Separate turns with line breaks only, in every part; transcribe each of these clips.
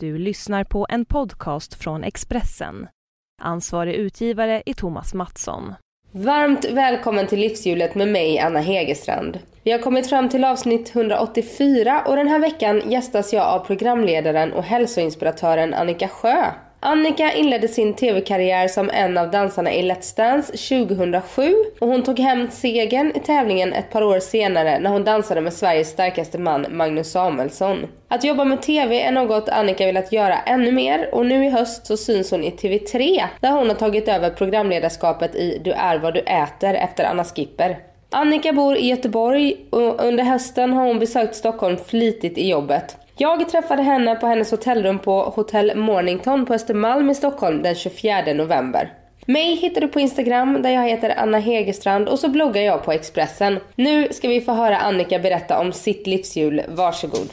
Du lyssnar på en podcast från Expressen. Ansvarig utgivare är Thomas Mattsson.
Varmt välkommen till Livshjulet med mig, Anna Hegerstrand. Vi har kommit fram till avsnitt 184 och den här veckan gästas jag av programledaren och hälsoinspiratören Annika Sjö. Annika inledde sin tv-karriär som en av dansarna i Let's Dance 2007 och hon tog hem segern i tävlingen ett par år senare när hon dansade med Sveriges starkaste man Magnus Samuelsson. Att jobba med TV är något Annika velat göra ännu mer och nu i höst så syns hon i TV3 där hon har tagit över programledarskapet i Du är vad du äter efter Anna Skipper. Annika bor i Göteborg och under hösten har hon besökt Stockholm flitigt i jobbet. Jag träffade henne på hennes hotellrum på Hotell Mornington på Östermalm i Stockholm den 24 november. Mig hittar du på Instagram där jag heter Anna Hegerstrand och så bloggar jag på Expressen. Nu ska vi få höra Annika berätta om sitt livshjul. Varsågod.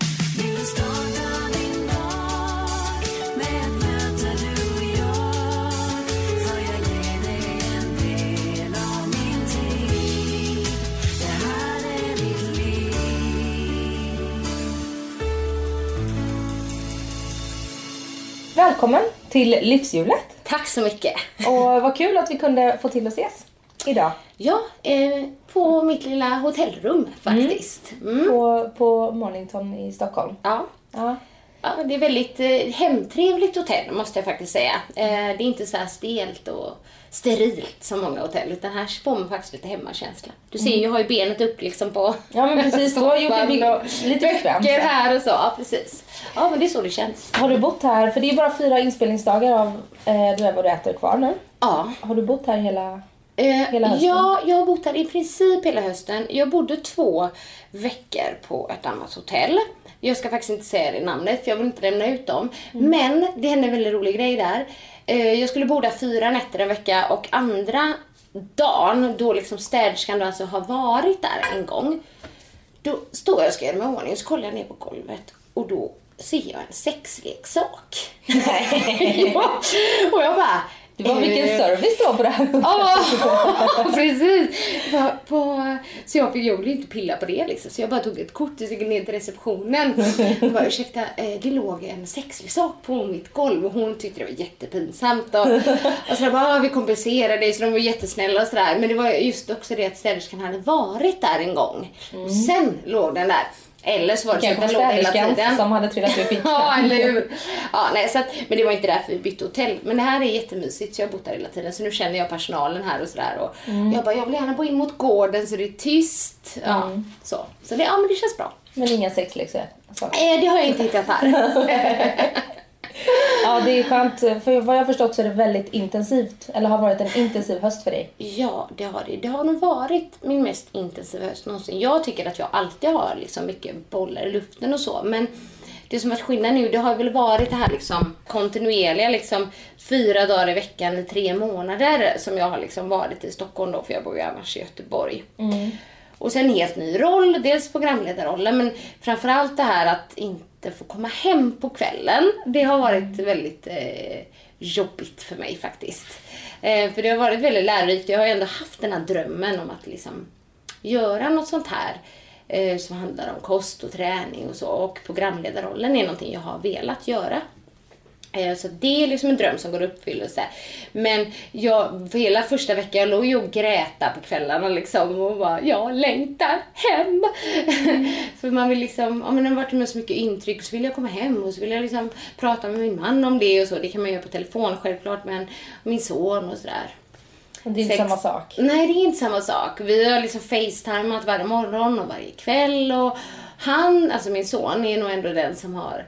Välkommen till Livshjulet.
Tack så mycket.
Och vad kul att vi kunde få till att ses idag.
Ja, eh, på mitt lilla hotellrum faktiskt. Mm.
På, på Mornington i Stockholm.
Ja.
Ja.
Ja, det är väldigt eh, hemtrevligt hotell måste jag faktiskt säga. Eh, det är inte så här stelt och sterilt som många hotell utan här får man faktiskt lite hemmakänsla. Du ser, jag har ju benet upp liksom på
Ja men precis, du har gjort det lite bekvämt.
här och så. Ja, precis. Ja, men det är så det känns.
Har du bott här, för det är bara fyra inspelningsdagar av eh, Du är vad du äter kvar nu.
Ja.
Har du bott här hela...
Eh,
Hela hösten?
Ja, jag har bott här i princip hela hösten. Jag bodde två veckor på ett annat hotell. Jag ska faktiskt inte säga det namnet för jag vill inte lämna ut dem.
Mm.
Men det hände en väldigt rolig grej där. Eh, jag skulle bo där fyra nätter en vecka och andra dagen då liksom städerskan då alltså har varit där en gång. Då står jag och ska göra mig ordning så kollar jag ner på golvet och då ser jag en sexleksak. Och jag bara...
Det var vilken
eh,
service då på det här
Ja, precis. På, på, så jag, jag ville inte pilla på det liksom. Så jag bara tog ett kort och gick ner till receptionen. Och bara, ursäkta, eh, det låg en sexleksak på mitt golv och hon tyckte det var jättepinsamt. Och, och så bara, "Ah, vi kompenserar dig. Så de var jättesnälla och sådär. Men det var just också det att städerskan hade varit där en gång. Och sen låg den där. Eller så var det så att den låg där hela tiden.
som hade trillat ur fickan.
Ja, eller hur. Ja, nej, så att, men det var inte därför vi bytte hotell. Men det här är jättemysigt så jag har bott här hela tiden. Så nu känner jag personalen här och sådär. Och Jag bara, jag vill gärna bo in mot gården så det är tyst. Ja, så. Så det, ja, men det känns bra.
Men inga sexleksaker. Så.
Eh, det har jag inte hittat här.
Ja det är skönt, för vad jag har förstått så är det väldigt intensivt, eller har varit en intensiv höst för dig.
Ja, det har det. Det har nog varit min mest intensiva höst någonsin. Jag tycker att jag alltid har liksom mycket bollar i luften och så, men det som varit skillnad nu, det har väl varit det här liksom kontinuerliga liksom fyra dagar i veckan i tre månader som jag har liksom varit i Stockholm då, för jag bor ju annars i Göteborg. Och sen en helt ny roll, dels programledarrollen, men framförallt det här att inte få komma hem på kvällen. Det har varit väldigt eh, jobbigt för mig faktiskt. Eh, för det har varit väldigt lärorikt. Jag har ju ändå haft den här drömmen om att liksom göra något sånt här eh, som handlar om kost och träning och så. Och programledarrollen är någonting jag har velat göra. Eh, Så det är liksom en dröm som går i uppfyllelse. Men jag, för hela första veckan, jag låg ju och grät där på kvällarna liksom och bara, jag längtar hem. för man vill liksom, ja men jag har varit med så mycket intryck så vill jag komma hem och så vill jag liksom prata med min man om det och så. Det kan man göra på telefon självklart, men min son och sådär.
Det är inte
Sex-
samma sak.
Nej, det är inte samma sak. Vi har liksom facetimat varje morgon och varje kväll och han, alltså min son, är nog ändå den som har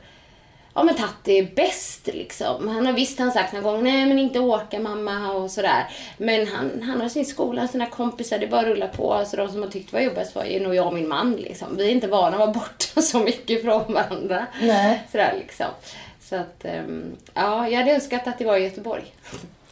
ja men tagit det bäst liksom. Han har visst han sagt någon gång, nej men inte åka mamma och sådär. Men han, han har sin skola, sina kompisar, det är bara att rulla på. Alltså de som har tyckt var jobbigt var ju nog jag och min man liksom. Vi är inte vana att vara borta så mycket från varandra.
Nej.
Sådär liksom. Så att, ehm, ja, jag hade önskat att det var i Göteborg.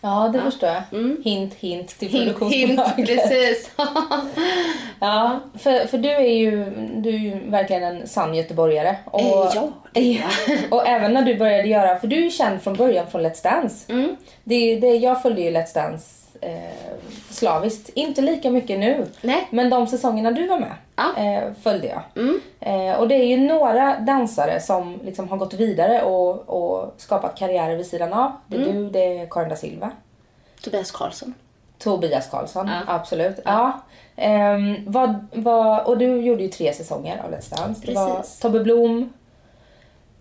Ja, det förstår jag. Hint, hint till
Hint, hint,
produktionsbolag.
precis.
Ja, för, för du är ju du är ju verkligen en sann göteborgare. Och,
Eh, ja, det är
och även när du började göra, för du är ju känd från början från Let's Dance.
Mm.
Det, det, jag följde ju Let's Dance
eh, slaviskt. Inte lika mycket nu.
Nej.
Men de säsongerna du var med
Ja.
eh, följde jag.
Mm.
Eh, och det är ju några dansare som liksom har gått vidare och, och skapat karriärer vid sidan av. Det är
Mm.
du, det är Karin da Silva.
Tobias Karlsson.
Tobias Karlsson,
Ja.
absolut. Ja. Ehm, vad, vad, och du gjorde ju tre säsonger av Let's Dance. Det var. Tobbe Blom,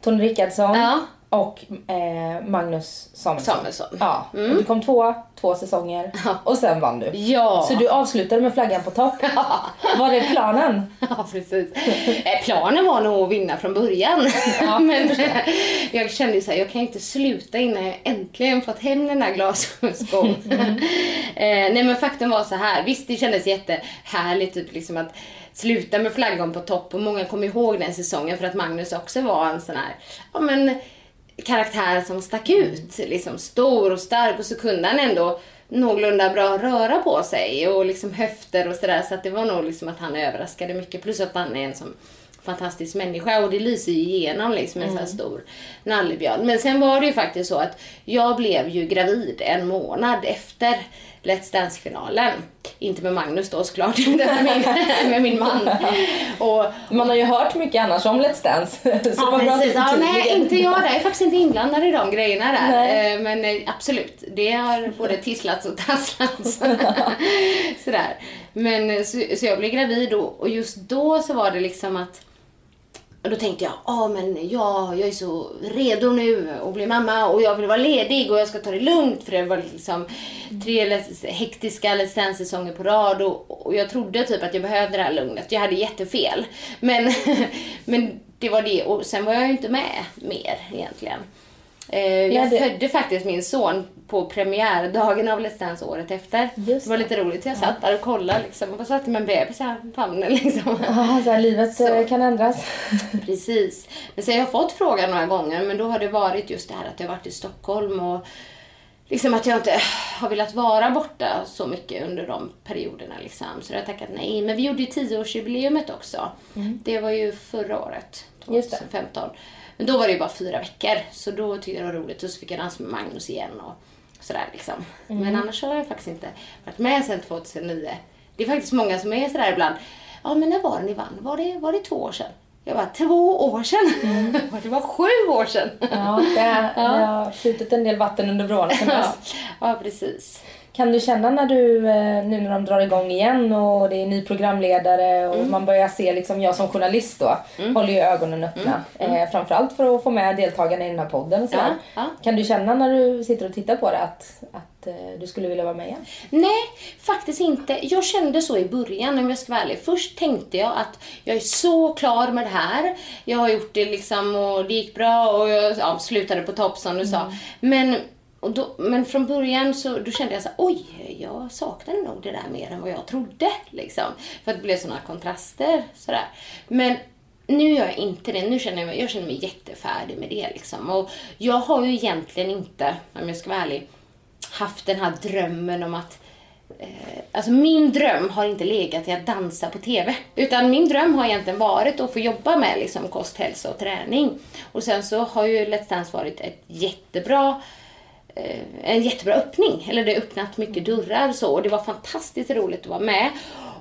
Tony Rickardsson
Ja.
Och eh, Magnus Samuelsson.
Samuelsson.
Ja,
Mm.
och du kom två, två säsonger och sen vann du.
Ja.
Så du avslutade med flaggan på topp. Var det planen?
Ja, precis. Eh, Planen var nog att vinna från början.
Ja,
men eh, jag kände så här, jag kan inte sluta innan jag äntligen fått hem den där glasskon.
Mm.
eh, nej men faktum var så här, visst det kändes jättehärligt typ liksom att sluta med flaggan på topp och många kommer ihåg den säsongen för att Magnus också var en sån här, ja men karaktär som stack ut. Liksom stor och stark och så kunde han ändå någorlunda bra röra på sig och liksom höfter och sådär. Så att det var nog liksom att han överraskade mycket. Plus att han är en sån fantastisk människa och det lyser ju igenom liksom en sån här stor nallebjörn. Men sen var det ju faktiskt så att jag blev ju gravid en månad efter Let's Dance-finalen. Inte med Magnus då såklart, utan med min, med min man. Och,
Man har ju hört mycket annars om Let's Dance. Så
Ja, precis. Ja, nej, inte jag där. Jag är faktiskt inte inblandad i de grejerna där.
Nej.
Eh, Men eh, absolut, det har både tisslats och tasslats. Sådär. Men eh, så, så jag blev gravid och, och just då så var det liksom att och då tänkte jag, ja men ja, jag är så redo nu att bli mamma och jag vill vara ledig och jag ska ta det lugnt för det var liksom tre les- hektiska Let's Dance-säsonger på rad och, och jag trodde typ att jag behövde det här lugnet. Jag hade jättefel. Men, men det var det och sen var jag ju inte med mer egentligen. Eh, jag
det-
födde faktiskt min son på premiärdagen av Let's Dance året efter.
Just
det var lite roligt. Jag satt där och kollade liksom och satte med en bebis här på famnen liksom.
Ja, så här, livet
Så.
eh, kan ändras.
Precis. Men sen har jag fått frågan några gånger, men då har det varit just det här att jag har varit i Stockholm och liksom att jag inte har velat vara borta så mycket under de perioderna liksom. Så då har jag tackat nej. Men vi gjorde ju tioårsjubileumet också. Det var ju förra året. 2015. Men då var det ju bara fyra veckor, så då tyckte jag det var roligt och så fick jag dansa med Magnus igen och sådär liksom. Men annars har jag faktiskt inte varit med sedan 2009. Det är faktiskt många som är sådär ibland. Ja, men när var det ni vann? Var det, var det två år sedan? Jag bara, två år sedan? det var sju år sedan.
Ja, det, det har flutit en del vatten under sedan
ja.
dess.
ja, precis.
Kan du känna när du, eh, nu när de drar igång igen och det är ny programledare och
Mm.
man börjar se, liksom jag som journalist då, håller ju ögonen öppna. Eh, framförallt för att få med deltagarna i den här podden.
Mm. Ja, ja.
Kan du känna när du sitter och tittar på det att, att eh, du skulle vilja vara med igen?
Nej, faktiskt inte. Jag kände så i början om jag ska vara ärlig. Först tänkte jag att jag är så klar med det här. Jag har gjort det liksom och det gick bra och jag ja, slutade på topp som du sa. Men, och då, men från början så då kände jag så här, oj, jag saknade nog det där mer än vad jag trodde. Liksom. För att det blev sådana kontraster. Sådär. Men nu gör jag inte det. Nu känner jag mig, jag känner mig jättefärdig med det. Liksom. Och jag har ju egentligen inte, om jag ska vara ärlig, haft den här drömmen om att Eh, alltså min dröm har inte legat i att dansa på TV. Utan min dröm har egentligen varit att få jobba med liksom kost, hälsa och träning. Och sen så har ju Let's Dance varit ett jättebra eh, Eh, en jättebra öppning. Eller det har öppnat mycket dörrar och så. Och det var fantastiskt roligt att vara med.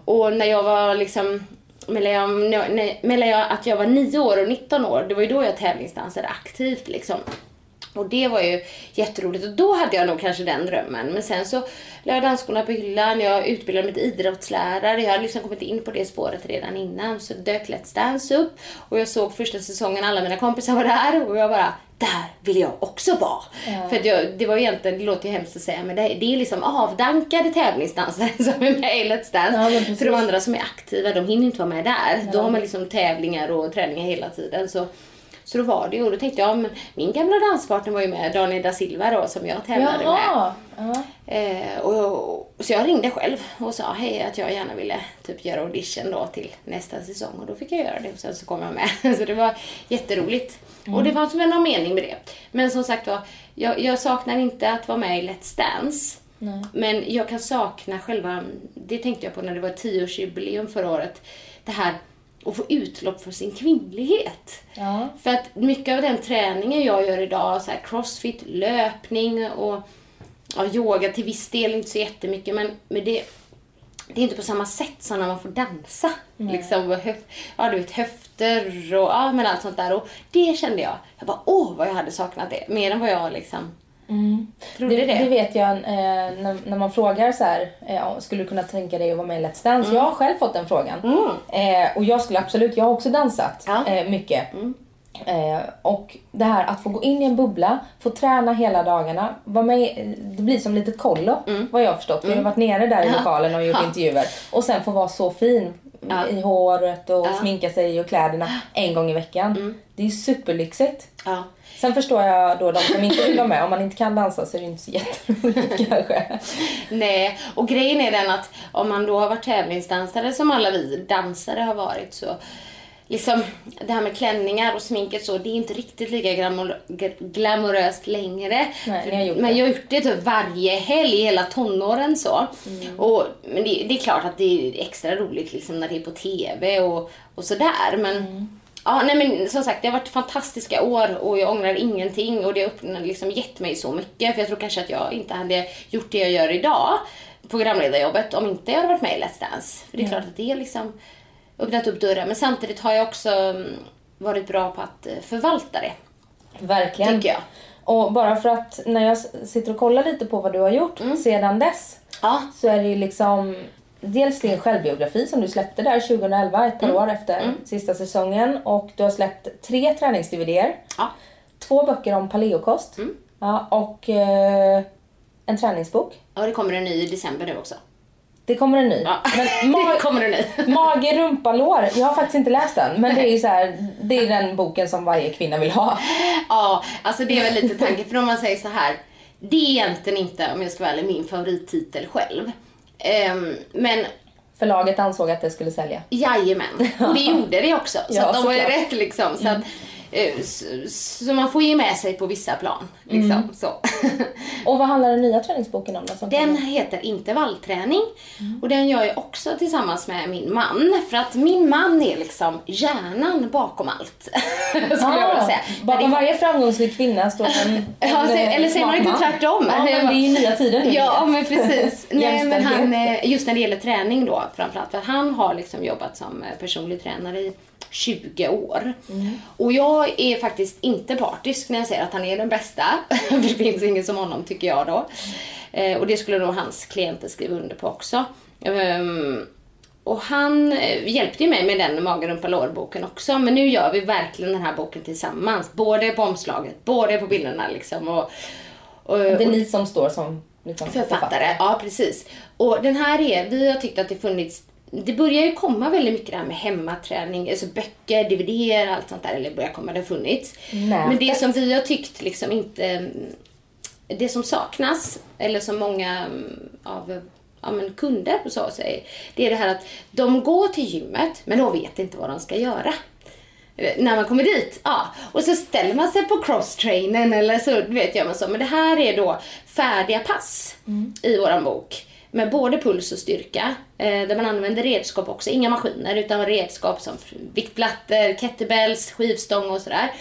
Och när jag var liksom mellan, jag, när, mellan jag, att jag var 9 år och 19 år, det var ju då jag tävlingsdansade aktivt liksom. Och det var ju jätteroligt och då hade jag nog kanske den drömmen. Men sen så la jag dansskolorna på hyllan, jag utbildade mig till idrottslärare, jag hade liksom kommit in på det spåret redan innan. Så dök Let's Dance upp och jag såg första säsongen, alla mina kompisar var där och jag bara, där vill jag också vara. För att jag, det var egentligen, det låter ju hemskt att säga, men det, det är liksom avdankade tävlingsdansare som är med i Let's
Ja,
Dance.
precis.
För de andra som är aktiva, de hinner inte vara med där. Då har man liksom tävlingar och träningar hela tiden. Så så då var det ju, och då tänkte jag, men min gamla danspartner var ju med, Daniel da Silva då, som jag tävlade med.
Jaha! Ja.
Eh, och, så jag ringde själv och sa hej att jag gärna ville typ göra audition då till nästa säsong och då fick jag göra det och sen så kom jag med. Så det var jätteroligt. Och det fanns väl någon mening med det. Men som sagt var, jag, jag saknar inte att vara med i Let's Dance.
Nej.
Men jag kan sakna själva, det tänkte jag på när det var 10-årsjubileum förra året, det här att få utlopp för sin kvinnlighet.
Ja.
För att mycket av den träningen jag gör idag, så crossfit, löpning och ja, yoga till viss del, inte så jättemycket, men, men det, det är inte på samma sätt som när man får dansa. Liksom, och höf, ja, du vet, höfter och ja, men allt sånt där. Och det kände jag, jag bara åh vad jag hade saknat det. Mer än vad jag liksom trodde
Det,
det.
det vet jag eh, när, när man frågar så här, eh, skulle du kunna tänka dig att vara med i Let's Dance? Jag har själv fått den frågan. Eh, och jag skulle absolut, jag har också dansat
Ja.
eh, mycket. Eh, och det här att få gå in i en bubbla, få träna hela dagarna. Vara med, i- det blir som litet kollo vad jag har förstått. Vi har varit nere där i lokalen och gjort
Ja.
intervjuer. Och sen få vara så fin
Ja.
i håret och
Ja.
sminka sig och kläderna en gång i veckan. Det är superlyxigt.
Ja.
Sen förstår jag då de som inte vill vara med. Om man inte kan dansa så är det inte så jätteroligt kanske.
Nej, och grejen är den att om man då har varit tävlingsdansare som alla vi dansare har varit så liksom det här med klänningar och sminket så, det är inte riktigt lika glamour, glamoröst längre.
Nej,
men jag har gjort det typ varje helg hela tonåren så.
Mm.
Och, men det, det är klart att det är extra roligt liksom när det är på TV och, och sådär. Men
Mm.
Ja, nej men som sagt det har varit fantastiska år och jag ångrar ingenting och det har liksom gett mig så mycket för jag tror kanske att jag inte hade gjort det jag gör idag, programledarjobbet, om inte jag hade varit med i Let's Dance. För det är klart att det har liksom öppnat upp dörrar men samtidigt har jag också mm, varit bra på att eh, förvalta det,
Verkligen.
tycker jag.
Och bara för att när jag sitter och kollar lite på vad du har gjort sedan dess.
Ja.
Så är det ju liksom dels din självbiografi som du släppte där 2011, ett par år efter sista säsongen. Och du har släppt tre tränings-DVDer.
Ja.
Två böcker om paleokost. Ja, och eh, en träningsbok.
ja, det kommer en ny i december nu också.
Det kommer en ny.
Ja.
Men
det
ma-
kommer en ny.
Mage, rumpa, lår. Jag har faktiskt inte läst den. Men det är så här, det är den boken som varje kvinna vill ha.
Ja, alltså det är väl lite tanken. För om man säger så här. Det är egentligen inte, om jag ska vara ärlig, min favorittitel själv. Ehm, men
Förlaget ansåg att det skulle sälja.
jajamän, och det gjorde det också. Så
Ja,
de var ju rätt liksom. Så, att, eh, så, så man får ge med sig på vissa plan. Liksom, så.
Och vad handlar den nya träningsboken om då?
Den heter intervallträning och den gör jag också tillsammans med min man. För att min man är liksom hjärnan bakom allt. Skulle jag vilja säga.
Ah, Bakom
Men det-
varje framgångsrik kvinna står en, en
Ja, så, eller säger man inte tvärtom?
Ja, men det är ju nya tider nu.
Ja, men precis. Nej, men han, eh, just när det gäller träning då framförallt. För han har liksom jobbat som eh, personlig tränare i 20 år.
Mm.
Och jag är faktiskt inte partisk när jag säger att han är den bästa. För det finns ingen som honom tycker jag då. Eh, Och det skulle nog hans klienter skriva under på också. Ehm, Och han eh, hjälpte ju mig med den Magen, rumpa, lår-boken också. Men nu gör vi verkligen den här boken tillsammans. Både på omslaget, både på bilderna liksom. Och, och,
Det är ni som står som liksom,
författare. Ja, precis. Och den här är, vi har tyckt att det funnits det börjar ju komma väldigt mycket det här med hemmaträning, alltså böcker, DVD, allt sånt där. Eller börjar komma, det har funnits.
Nätet.
Men det som vi har tyckt liksom inte... Det som saknas, eller som många mm, av ja, men kunder så säger, det är det här att de går till gymmet, men de vet inte vad de ska göra. När man kommer dit. Ja. Och så ställer man sig på crosstrainern eller så vet gör man så. Men det här är då färdiga pass i våran bok. Med både puls och styrka. Eh, där man använder redskap också. Inga maskiner utan redskap som viktplattor, kettlebells, skivstång och sådär.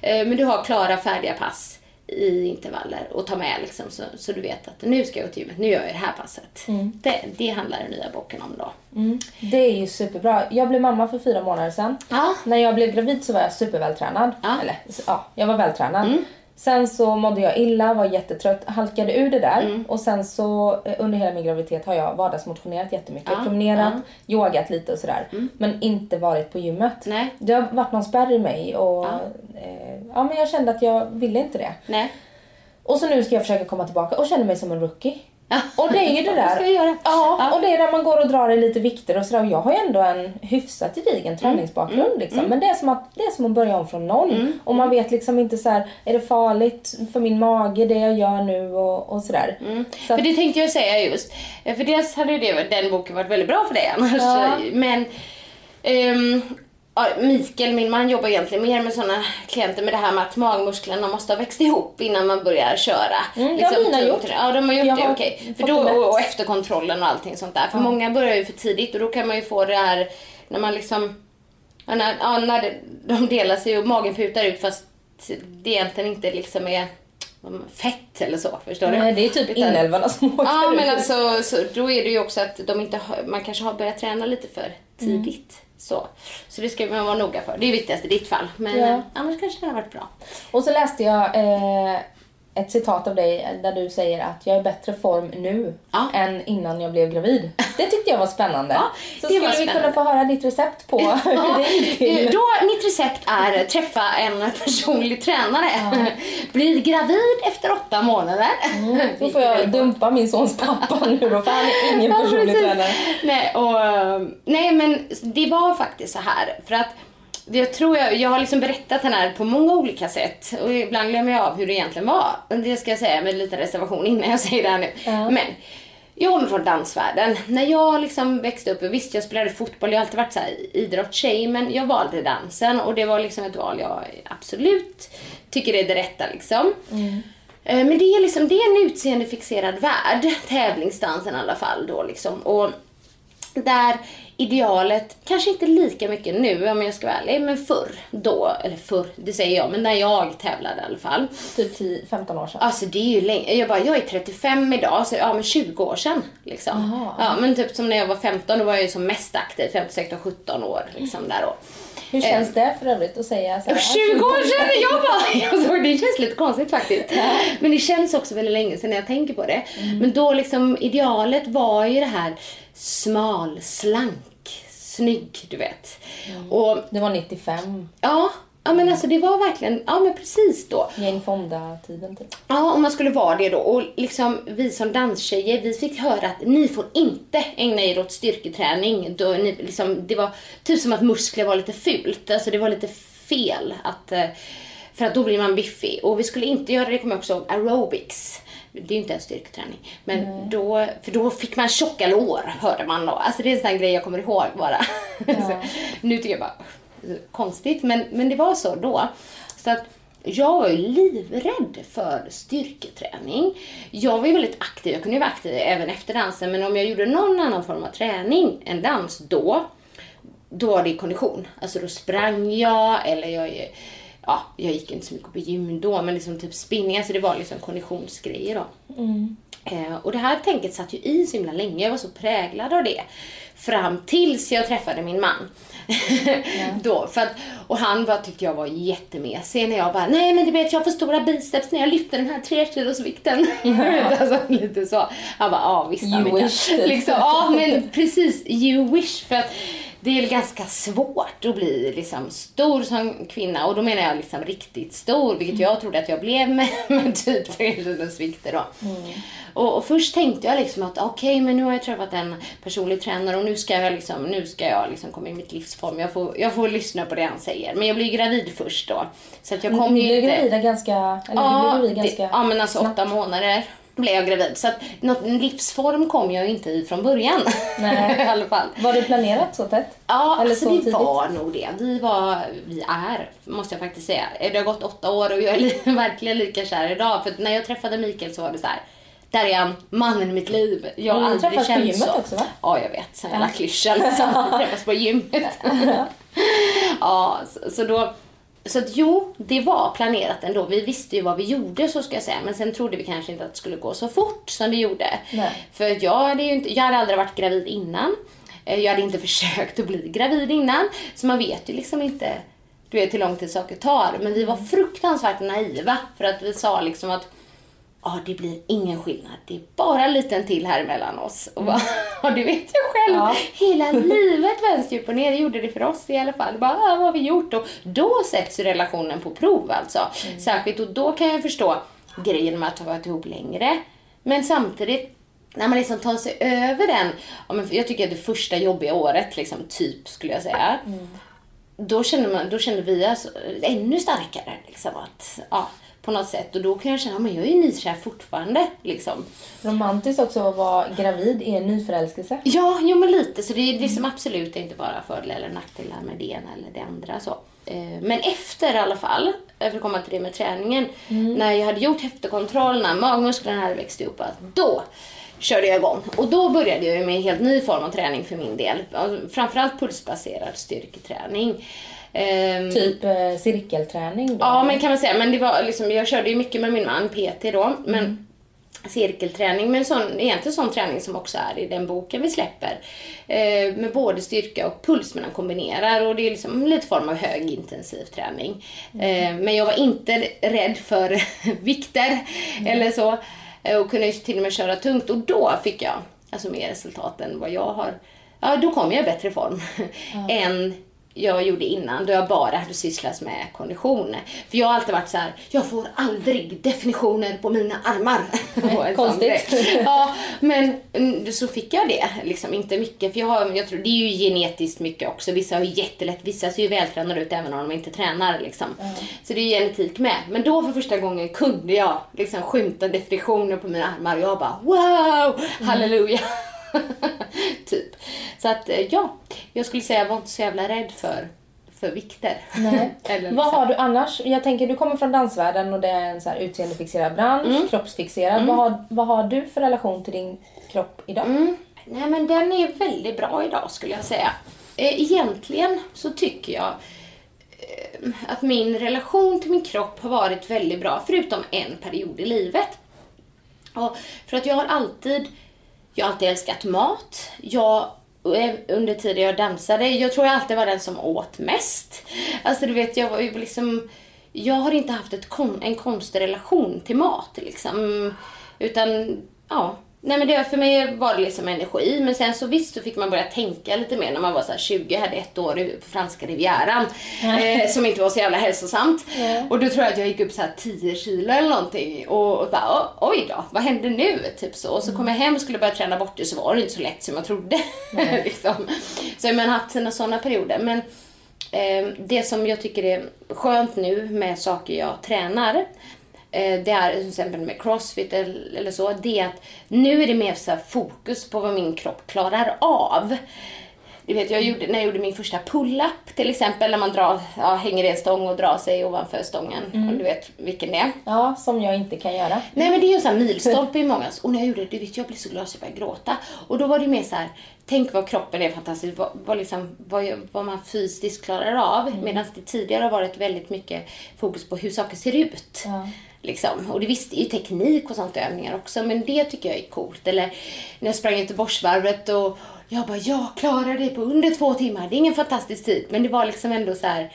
Eh, men du har klara färdiga pass i intervaller och ta med liksom så, så du vet att nu ska jag gå till gymmet, nu gör jag det här passet. Det, det handlar den nya boken om då.
Mm. Det är ju superbra. Jag blev mamma för fyra månader sedan.
Ja.
När jag blev gravid så var jag supervältränad.
Ja.
Eller ja, jag var vältränad. Sen så mådde jag illa, var jättetrött, halkade ur det där. Och sen så eh, under hela min graviditet har jag vardagsmotionerat jättemycket.
Ja,
Promenerat,
ja.
yogat lite och sådär. Men inte varit på gymmet.
Nej.
Det har varit någon spärr i mig och
Ja.
eh, ja, men jag kände att jag ville inte det.
Nej.
Och så nu ska jag försöka komma tillbaka och känner mig som en rookie. Och det är det där.
ska göra.
Ja, och det är där man går och drar i lite vikter och sådär. Och Jag har ju ändå en hyfsat gedigen träningsbakgrund liksom. Men det är, som att, det är som att börja om från noll. Och man vet liksom inte så här, är det farligt för min mage det jag gör nu och, och sådär. Så
För det tänkte jag säga just. För dels hade ju det, den boken varit väldigt bra för dig annars.
Ja.
Men ja, Mikael, min man, jobbar egentligen mer med sådana klienter med det här med att magmusklerna måste ha växt ihop innan man börjar köra.
Mm, det har mina
tungt.
gjort.
Ja, de har gjort
Jag
det, okej. För
fått
då, och, och efterkontrollen och allting sånt där. För många börjar ju för tidigt och då kan man ju få det här när man liksom, ja, när, ja, när det, de delar sig och magen putar ut fast det egentligen inte liksom är fett eller så. Förstår
Nej,
du?
det är typ
Utan-
inälvorna som åker
Ja, men alltså så då är det ju också att de inte har, man kanske har börjat träna lite för tidigt. Så. så det ska man vara noga för. Det är viktigast i ditt fall. Men
Ja.
eh, annars kanske det har varit bra.
Och så läste jag eh, ett citat av dig där du säger att jag är i bättre form nu
Ja.
än innan jag blev gravid. Det tyckte jag var spännande.
Ja,
så skulle
var
vi
spännande.
kunna få höra ditt recept på hur det gick till.
Då, mitt recept är träffa en personlig tränare. Bli gravid efter åtta månader.
Då får jag dumpa min sons pappa nu då för han är ingen
Ja,
personlig tränare.
Nej, och, nej, men det var faktiskt så här. För att jag tror jag, jag har liksom berättat den här på många olika sätt och ibland glömmer jag av hur det egentligen var. Det ska jag säga med lite reservation innan jag säger det här nu.
Ja.
Men jag kommer från dansvärlden. När jag liksom växte upp, visst jag spelade fotboll, jag har alltid varit så här idrottstjej, men jag valde dansen och det var liksom ett val jag absolut tycker är det rätta liksom. Eh, Men det är liksom, det är en utseendefixerad värld, tävlingsdansen i alla fall då liksom. Och där idealet, kanske inte lika mycket nu om jag ska vara ärlig, men förr då, eller förr, det säger jag, men när jag tävlade i alla fall.
Typ 10, 15 år sedan.
Alltså det är ju länge, jag bara, jag är 35 idag, så ja men 20 år sedan liksom.
Aha.
Ja men typ som när jag var 15, då var jag ju som mest aktiv, 15, 16, 17 år liksom där då.
Hur känns det för övrigt att säga så här?
20 år sedan! Jag bara, alltså, det känns lite konstigt faktiskt. Men det känns också väldigt länge sedan när jag tänker på det. Men då liksom idealet var ju det här smal, slank, snygg, du vet. Och
Det var 95.
ja, ja men alltså det var verkligen, ja men precis då.
Jane Fonda-tiden typ.
Ja, om man skulle vara det då. Och liksom vi som danstjejer, vi fick höra att ni får inte ägna er åt styrketräning. Då ni, liksom, det var typ som att muskler var lite fult. Alltså det var lite fel. Att, eh, för att då blir man biffig. Och vi skulle inte göra, det kommer också aerobics. Det är ju inte en styrketräning. Men då, för då fick man tjocka lår, hörde man då. Alltså det är en sån grej jag kommer ihåg bara. Så, nu tycker jag bara, konstigt. Men, men det var så då. Så att jag var ju livrädd för styrketräning. Jag var ju väldigt aktiv, jag kunde ju vara aktiv även efter dansen, men om jag gjorde någon annan form av träning än dans då, då var det kondition. Alltså då sprang jag, eller jag, ja, jag gick inte så mycket på gym då, men liksom typ spinning, alltså det var liksom konditionsgrejer då. Eh, och det här tänket satt ju i så himla länge, jag var så präglad av det. Fram tills jag träffade min man. Då, för att, och han bara tyckte jag var jättemesig när jag bara, nej men du vet jag får stora biceps när jag lyfter den här tre kilos vikten. alltså, lite så. Han bara, ja visst
You
Annika."
wish, typ.
liksom, Ja men precis, you wish. För att det är ganska svårt att bli liksom stor som kvinna och då menar jag liksom riktigt stor, vilket jag trodde att jag blev med, med typ 3 kilos vikter då. Och, och först tänkte jag liksom att okej, men nu har jag träffat en personlig tränare och nu ska jag liksom, nu ska jag liksom komma i mitt livsform. Jag får, jag får lyssna på det han säger. Men jag blir gravid först då. Så att jag kom ju
blev gravida ganska... Eller
Ja,
du blev gravid
det,
ganska
ja men alltså
snabbt.
åtta månader blev jag gravid. Så att något livsform kom jag inte i från början.
Nej.
I.
Var det planerat så tätt?
Ja,
Eller
alltså
så
det
tidigt?
var nog det. Vi var, vi är, måste jag faktiskt säga. Det har gått åtta år och jag är li- verkligen lika kär idag. För när jag träffade Mikael så var det så här. Där är han, mannen i mitt liv. Jag har
ni
aldrig
träffas på
känt
gymmet
så.
också, va?
Ja, jag vet. Sån jävla klyscha liksom. Vi träffas på gymmet. ja, så, så då... Så att jo, det var planerat ändå. Vi visste ju vad vi gjorde så ska jag säga. Men sen trodde vi kanske inte att det skulle gå så fort som det gjorde.
Nej.
För jag hade ju inte, jag hade aldrig varit gravid innan. Eh, Jag hade inte försökt att bli gravid innan. Så man vet ju liksom inte du vet, hur lång tid saker tar. Men vi var fruktansvärt naiva. För att vi sa liksom att ja, det blir ingen skillnad. Det är bara en liten till här mellan oss. Och bara, ja, det vet jag själv.
Ja.
Hela livet vänster upp och ner. Det gjorde det för oss i alla fall. Bara, ah, vad har vi gjort? Och då sätts relationen på prov alltså. Särskilt, och då kan jag förstå grejen med att ha varit ihop längre. Men samtidigt, när man liksom tar sig över den, jag tycker att det första jobbiga året, liksom, typ, skulle jag säga. Då kände, man, då kände vi alltså ännu starkare. Liksom, att, ja, på något sätt. Och då kan jag känna, men jag är ju nykär fortfarande. Liksom.
Romantiskt också att vara gravid i en nyförälskelse.
Ja, jo men lite. Så det är liksom absolut inte bara fördelar eller nackdelar med det ena eller det andra. Så. Eh, Men efter i alla fall, för att komma till det med träningen, när jag hade gjort efterkontrollerna, magmusklerna hade växt upp, att då körde jag igång. Och då började jag med en helt ny form av träning för min del. Alltså, Framförallt pulsbaserad styrketräning. Ehm,
Typ eh, cirkelträning då?
Ja, men kan man säga. Men det var liksom, jag körde ju mycket med min man PT då. Men cirkelträning, men sån, egentligen sån träning som också är i den boken vi släpper. Eh, med både styrka och puls man kombinerar och det är liksom lite form av högintensiv träning. Eh, men jag var inte rädd för vikter eller så. Eh, och kunde till och med köra tungt och då fick jag alltså mer resultat än vad jag har. Ja, då kom jag i bättre form än jag gjorde innan då jag bara hade sysslat med kondition. För jag har alltid varit så här: jag får aldrig definitioner på mina armar.
Konstigt.
ja, men mm, så fick jag det. Liksom inte mycket. För jag, har, jag tror det är ju genetiskt mycket också. Vissa har jättelätt, vissa ser ju vältränade ut även om de inte tränar. Liksom. Så det är ju genetik med. Men då för första gången kunde jag liksom skymta definitioner på mina armar och jag bara wow, halleluja. typ. Så att eh, ja, jag skulle säga var inte så jävla rädd för, för vikter.
Nej.
Eller
Vad har du annars? Jag tänker du kommer från dansvärlden och det är en så här utseendefixerad bransch,
Mm.
kroppsfixerad. Vad, har, vad har du för relation till din kropp idag?
Mm. Nej men den är väldigt bra idag skulle jag säga. Eh, Egentligen så tycker jag eh, att min relation till min kropp har varit väldigt bra, förutom en period i livet. Och för att jag har alltid, jag har alltid älskat mat. Jag, eh, under tiden jag dansade, jag tror jag alltid var den som åt mest. Alltså du vet, jag var ju liksom, jag har inte haft ett kon, en konstig relation till mat liksom. Utan, ja. Nej men det, för mig var det liksom energi. Men sen så visst så fick man börja tänka lite mer när man var så här 20, hade ett år på franska rivieran. Eh, som inte var så jävla hälsosamt. Och då tror jag att jag gick upp så här 10 kilo eller någonting. Och, och bara, "Oj, då, vad hände nu? Typ så. Och så kom jag hem och skulle börja träna bort det så var det inte så lätt som jag trodde. liksom. Så jag har haft sina sådana perioder. Men Eh, det som jag tycker är skönt nu med saker jag tränar, det är till exempel med crossfit eller, så, det är att nu är det mer så fokus på vad min kropp klarar av. Du vet, jag gjorde, när jag gjorde min första pull-up till exempel, när man drar, ja, hänger i en stång och drar sig ovanför stången. Om du vet vilken det är.
Ja, som jag inte kan göra.
Nej men det är ju en sån här milstolpe i mångas. Och när jag gjorde det, du vet jag blev så glad så jag började gråta. Och då var det mer så här, tänk vad kroppen är fantastisk, vad, vad, liksom, vad, vad man fysiskt klarar av. Medan det tidigare har varit väldigt mycket fokus på hur saker ser ut.
Ja.
Liksom. Och det visst, det är ju teknik och sånt övningar också, men det tycker jag är coolt. Eller när jag sprang Göteborgsvarvet och jag bara, jag klarar det på under två timmar. Det är ingen fantastisk tid, men det var liksom ändå så här,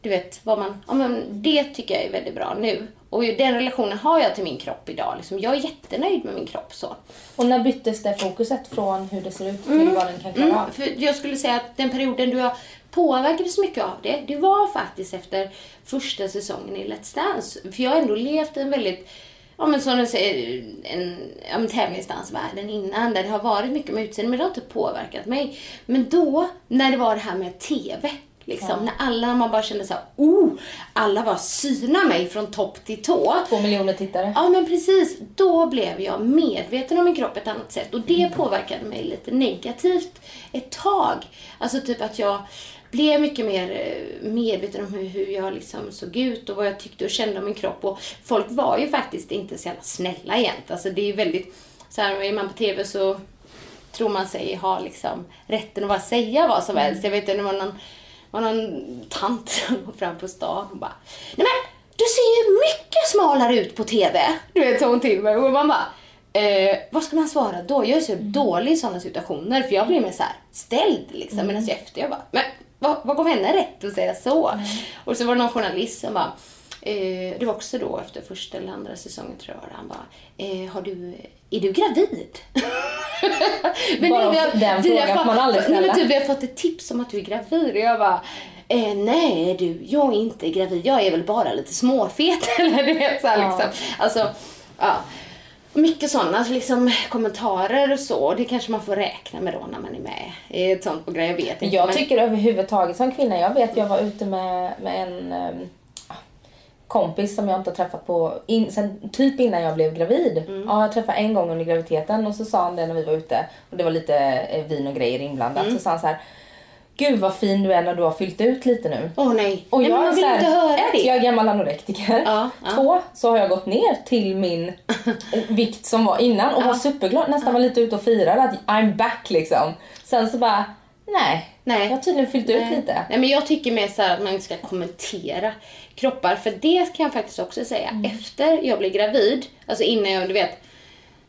du vet, vad man, ja, men det tycker jag är väldigt bra nu. Och den relationen har jag till min kropp idag. Liksom, jag är jättenöjd med min kropp så.
Och när byttes det fokuset från hur det ser ut till vad den kan klara
Mm, för jag skulle säga att den perioden då jag påverkades mycket av det, det var faktiskt efter första säsongen i Let's Dance. För jag har ändå levt en väldigt, ja men som de säger, en, ja, men tävlingsdansvärlden innan där det har varit mycket med utseende, men det har inte påverkat mig. Men då, när det var det här med TV, liksom, när alla, man bara kände så här, oh, alla var syna mig från topp till tå.
Två miljoner tittare.
Ja men precis, då blev jag medveten om min kropp på ett annat sätt och det påverkade mig lite negativt ett tag. Alltså typ att jag blev mycket mer eh, medveten om hur, hur jag liksom såg ut och vad jag tyckte och kände om min kropp och folk var ju faktiskt inte så jävla snälla jämt. Alltså det är ju väldigt, så här, är man på TV så tror man sig ha liksom rätten att bara säga vad som helst. Jag vet inte, det var någon, var någon tant som kom fram på stan och bara Nej men, du ser ju mycket smalare ut på TV. Du vet, sa hon till mig. Och man bara Eh, vad ska man svara då? Jag är så dålig i sådana situationer för jag blir mer så här ställd liksom. Medan jag efter jag bara, men vad, vad gav henne rätt att säga så? Och så var det någon journalist som bara, eh, det var också då efter första eller andra säsongen tror jag, han bara, eh, har du, är du gravid? men
Bara
vi har-
den
vi
frågan får man aldrig
nej, men
ställa.
typ, vi har fått ett tips om att du är gravid och jag bara, eh, nej du, jag är inte gravid, jag är väl bara lite småfet eller du vet så här, liksom. Alltså, ja. Mycket sådana liksom, kommentarer och så. Det kanske man får räkna med då när man är med i ett sånt program. Jag vet inte.
Jag
men-
tycker överhuvudtaget som kvinna, jag vet jag var ute med, med en ehm, kompis som jag inte har träffat på in, sen, typ innan jag blev gravid.
Mm.
Ja, jag träffade en gång under graviditeten och så sa han det när vi var ute och det var lite eh, vin och grejer inblandat.
Mm.
Så sa han så här. Gud vad fin du är när du har fyllt ut lite nu.
Åh nej.
Och
nej,
jag
men man vill
här,
inte höra
ett,
det.
jag är gammal anorektiker.
Ja, ja.
Två, så har jag gått ner till min vikt som var innan och var superglad. Nästan var lite ute och firade att I'm back liksom. Sen så bara, Nej.
Nej.
Jag har tydligen fyllt ut
Nej.
lite.
Nej, men jag tycker mer så här att man ska kommentera kroppar. För det kan jag faktiskt också säga.
Mm.
Efter jag blev gravid, alltså innan jag, du vet.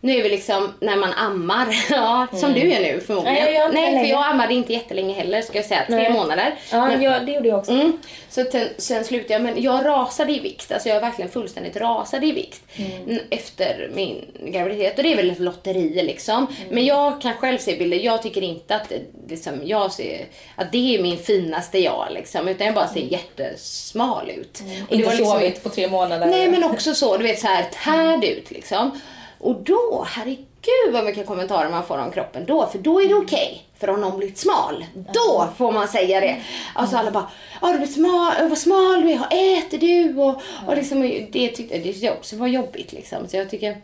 Nu är vi liksom när man ammar, ja, som du är nu förmodligen.
Mm. Nej, jag gör
Nej, för jag ammade inte jättelänge heller, ska jag säga. Tre
Nej.
månader.
Ja,
Men-
jag, det gjorde jag också.
Mm. Så sen, sen slutade jag, men jag rasade i vikt. Alltså jag verkligen fullständigt rasade i vikt n- efter min graviditet. Och det är väl ett lotteri liksom. Men jag kan själv se bilder. Jag tycker inte att, liksom, jag ser, att det är min finaste jag liksom. Utan jag bara ser jättesmal ut. Och det
Inte
liksom-
sovit på tre månader.
Nej men också så, du vet så här tärd ut liksom. Och då, herregud vad mycket kommentarer man får om kroppen då. För då är det okej. För om någon blivit smal, då får man säga det. Alltså alla bara, ja du blir smal, vad smal du är, äter du? Och, och liksom, det tyckte det tyckte jag också var jobbigt liksom. Så jag tycker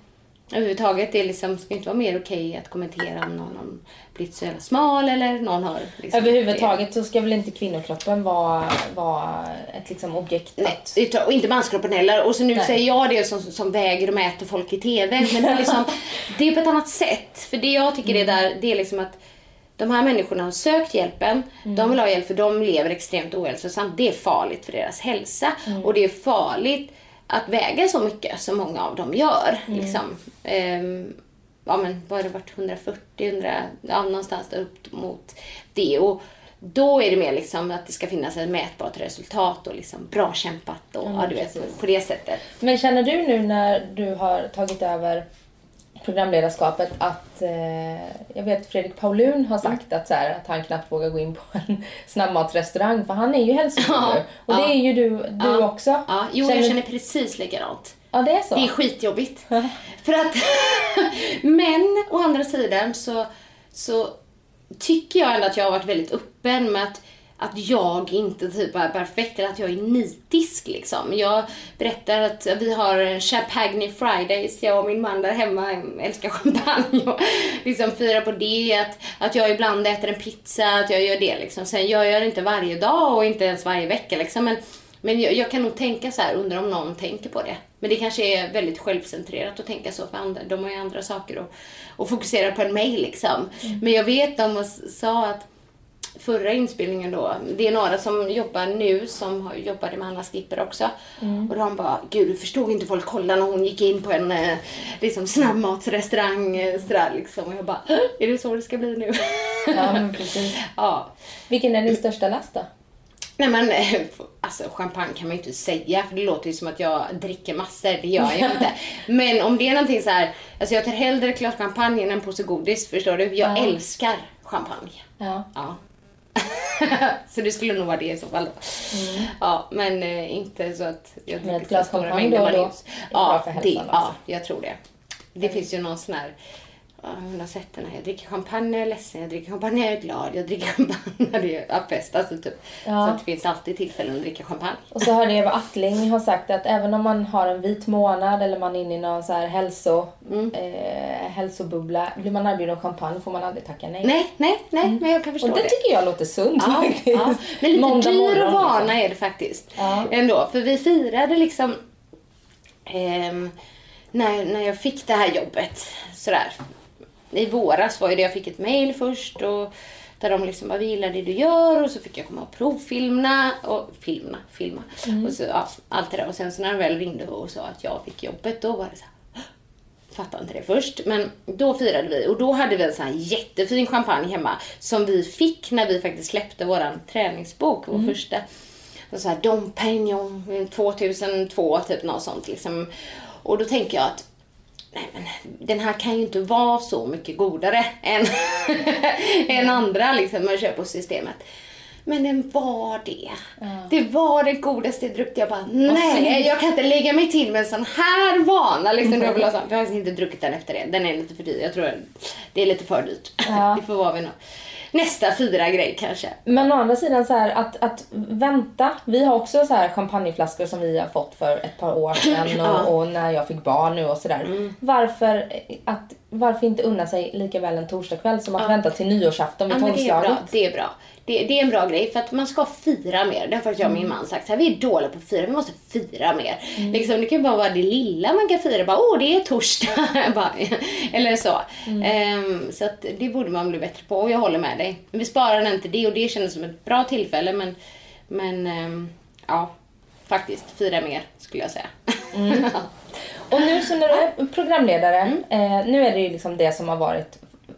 överhuvudtaget det liksom, ska inte vara mer okej att kommentera om någon har blivit så jävla smal eller någon har liksom,
Överhuvudtaget så ska väl inte kvinnokroppen vara, vara ett liksom objekt
Nej,
att...
och inte manskroppen heller. Och så nu
Nej.
säger jag det som, som väger och mäter folk i TV. Men det är, liksom, det är på ett annat sätt. För det jag tycker är där, det är liksom att de här människorna har sökt hjälpen. De vill ha hjälp för de lever extremt ohälsosamt. Det är farligt för deras hälsa. Och det är farligt att väga så mycket som många av dem gör. Liksom. Ehm, ja men vad har det varit, 140, 100, ja någonstans upp mot det. Och då är det mer liksom att det ska finnas ett mätbart resultat och liksom bra kämpat och ja, du vet, på det sättet.
Men känner du nu när du har tagit över programledarskapet att eh, jag vet Fredrik Paulun har sagt att, så här, att han knappt vågar gå in på en snabbmatsrestaurang för han är ju hälsoguru.
Ja,
och det
ja.
är ju du, du
Ja.
också.
Ja, jo, jag känner precis likadant.
Ja, det är så.
Det är skitjobbigt. För att, men å andra sidan så, så tycker jag ändå att jag har varit väldigt öppen med att, att jag inte typ är perfekt eller att jag är nitisk liksom. Jag berättar att vi har en Champagne Fridays, jag och min man där hemma älskar champagne och liksom firar på det. Att, att jag ibland äter en pizza, att jag gör det liksom. Sen jag gör det inte varje dag och inte ens varje vecka liksom. Men, men jag, jag kan nog tänka så här, undrar om någon tänker på det. Men det kanske är väldigt självcentrerat att tänka så för andra. De har ju andra saker att, att fokusera på än mig liksom. Men jag vet de sa att förra inspelningen då, det är några som jobbar nu som jobbade med Anna Skipper också. Och de bara, gud du förstod inte folk kollade när hon gick in på en eh, liksom, snabbmatsrestaurang eh, sådär liksom. Och jag bara, är det så det ska bli nu?
Ja, men precis.
ja.
Vilken är din största last då?
Nej men eh, alltså champagne kan man ju inte säga för det låter ju som att jag dricker massor, det gör jag inte. Men om det är någonting så här, alltså jag tar hellre ett glas champagne än en påse godis, förstår du? Jag
Ja.
älskar champagne.
Ja.
Ja. så det skulle nog vara det i så fall då. Ja, men eh, inte så att jag
Men ett
dricker
glas
så stora
champagne
mängder
då och då
Marins.
är bra
Ja,
för
det,
hälsan
ja,
också.
jag tror det. Det finns ju någon sån här Ja, hon har sett den här. Jag dricker champagne när jag är ledsen, jag dricker champagne när jag är glad, jag dricker champagne när det är fest. Alltså typ.
Ja.
Så att det finns alltid tillfällen att dricka champagne.
Och så hörde Eva Attling har sagt att även om man har en vit månad eller man är inne i någon så här hälso,
Mm.
eh, hälsobubbla. Blir man erbjuden champagne får man aldrig tacka nej.
Nej, nej, nej, men jag kan förstå
Och det
det.
tycker jag låter sunt
Ja,
faktiskt.
ja. Men lite
Måndag
dyr
morgon,
vana
liksom.
är det faktiskt.
Ja.
Ändå, för vi firade liksom ehm, när, när jag fick det här jobbet sådär. I våras var ju det jag fick ett mail först och där de liksom bara, vi gillar det du gör och så fick jag komma och provfilma och filma, filma. Och så, ja, allt det där. Och sen så när de väl ringde och sa att jag fick jobbet då var det så här, fattade inte det först. Men då firade vi och då hade vi en sån här jättefin champagne hemma som vi fick när vi faktiskt släppte våran träningsbok, vår första. Och så här Dom Pignon 2002, typ något sånt liksom. Och då tänker jag att Nej men den här kan ju inte vara så mycket godare än, än andra liksom man köper på systemet. Men den var det. Det var den godaste druck. Jag bara, nej jag kan inte lägga mig till med en sån här vana. Liksom, jag, vill ha sån. jag har faktiskt inte druckit den efter det. Den är lite för dyr. Jag tror det är lite för dyrt.
Ja.
Det får vara vid nå- nästa fyra grej kanske.
Men å andra sidan så här att, att vänta. Vi har också så här champagneflaskor som vi har fått för ett par år sedan och,
Ja.
och när jag fick barn nu och sådär. Varför att varför inte unna sig lika väl en torsdagkväll som att vänta till nyårsafton vid
Ja,
tolvslaget?
Det är bra. Det, det är en bra grej för att man ska fira mer. Det har faktiskt jag och min man sagt. Så här, vi är dåliga på att fira, vi måste fira mer. Liksom, det kan ju bara vara det lilla man kan fira. Bara, Åh, det är torsdag. bara, eller så. Ehm, så att det borde man bli bättre på och jag håller med dig. Vi sparar den till det och det kändes som ett bra tillfälle men, men ehm, ja, faktiskt fira mer skulle jag säga.
Och nu så när du är programledare,
Mm.
eh, nu är det ju liksom det som har varit,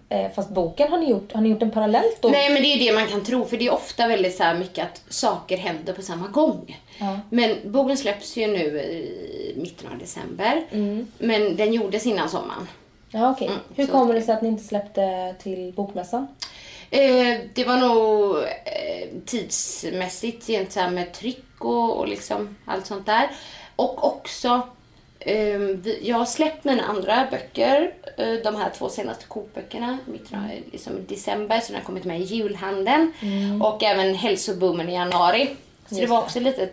eh, fast boken har ni gjort, har ni gjort en parallellt då?
Nej men det är det man kan tro för det är ofta väldigt så mycket att saker händer på samma gång.
Ja.
Men boken släpps ju nu i mitten av december.
Mm.
Men den gjordes innan sommaren.
Ja, okej.
Mm,
Hur kommer det sig att ni inte släppte till bokmässan?
Eh, det var nog eh, tidsmässigt med tryck och, och liksom allt sånt där. Och också, jag har släppt mina andra böcker, eh, de här två senaste kokböckerna, av liksom, i december, så den har kommit med i julhandeln. Och även hälsoboomen i januari. Så det
Just
var
det.
också lite,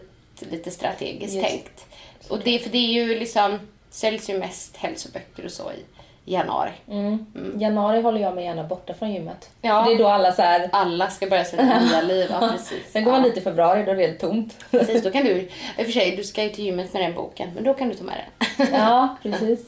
lite strategiskt
Just
tänkt. Och det, för det är ju liksom, säljs ju mest hälsoböcker och så i januari.
Mm. Januari håller jag mig gärna borta från gymmet.
Ja.
För det är då alla så här.
Alla ska börja sitt nya liv. Ja, precis.
Sen går man
ja.
dit i februari, då är det helt tomt.
Precis, då kan du, i och för sig, du ska ju till gymmet med den boken, men då kan du ta med den.
Ja, precis.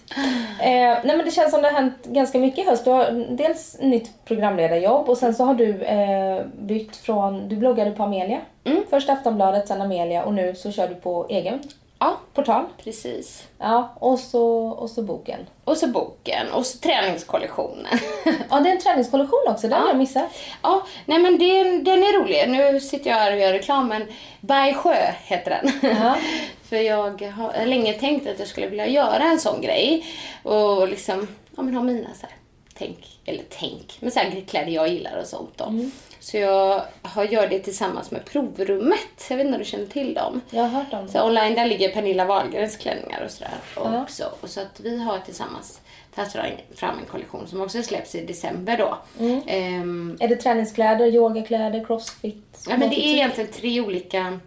Eh, nej men det känns som det har hänt ganska mycket i höst. Du har dels nytt programledarjobb och sen så har du eh, bytt från, du bloggade på Amelia.
Mm.
Först Aftonbladet, sen Amelia och nu så kör du på egen
Ja,
portal.
precis.
Ja, och så, och så boken.
Och så boken, och så träningskollektionen.
Ja, det är en träningskollektion också, den har jag missat.
ja, nej men den, den är rolig. Nu sitter jag här och gör reklam, men By Sjö heter den.
Ja.
För jag har länge tänkt att jag skulle vilja göra en sån grej. Och liksom, ja men ha mina så här, tänk, eller tänk, men så här kläder jag gillar och sånt då. Så jag har, gör det tillsammans med Provrummet. Jag vet inte om du känner till dem?
Jag har hört om det.
Så online där ligger Pernilla Wahlgrens klänningar och sådär
Ja.
också. Och så att vi har tillsammans tagit fram en kollektion som också släpps i december då.
Mm.
Ehm,
Är det träningskläder, yogakläder, crossfit?
ja, men det är egentligen tre olika,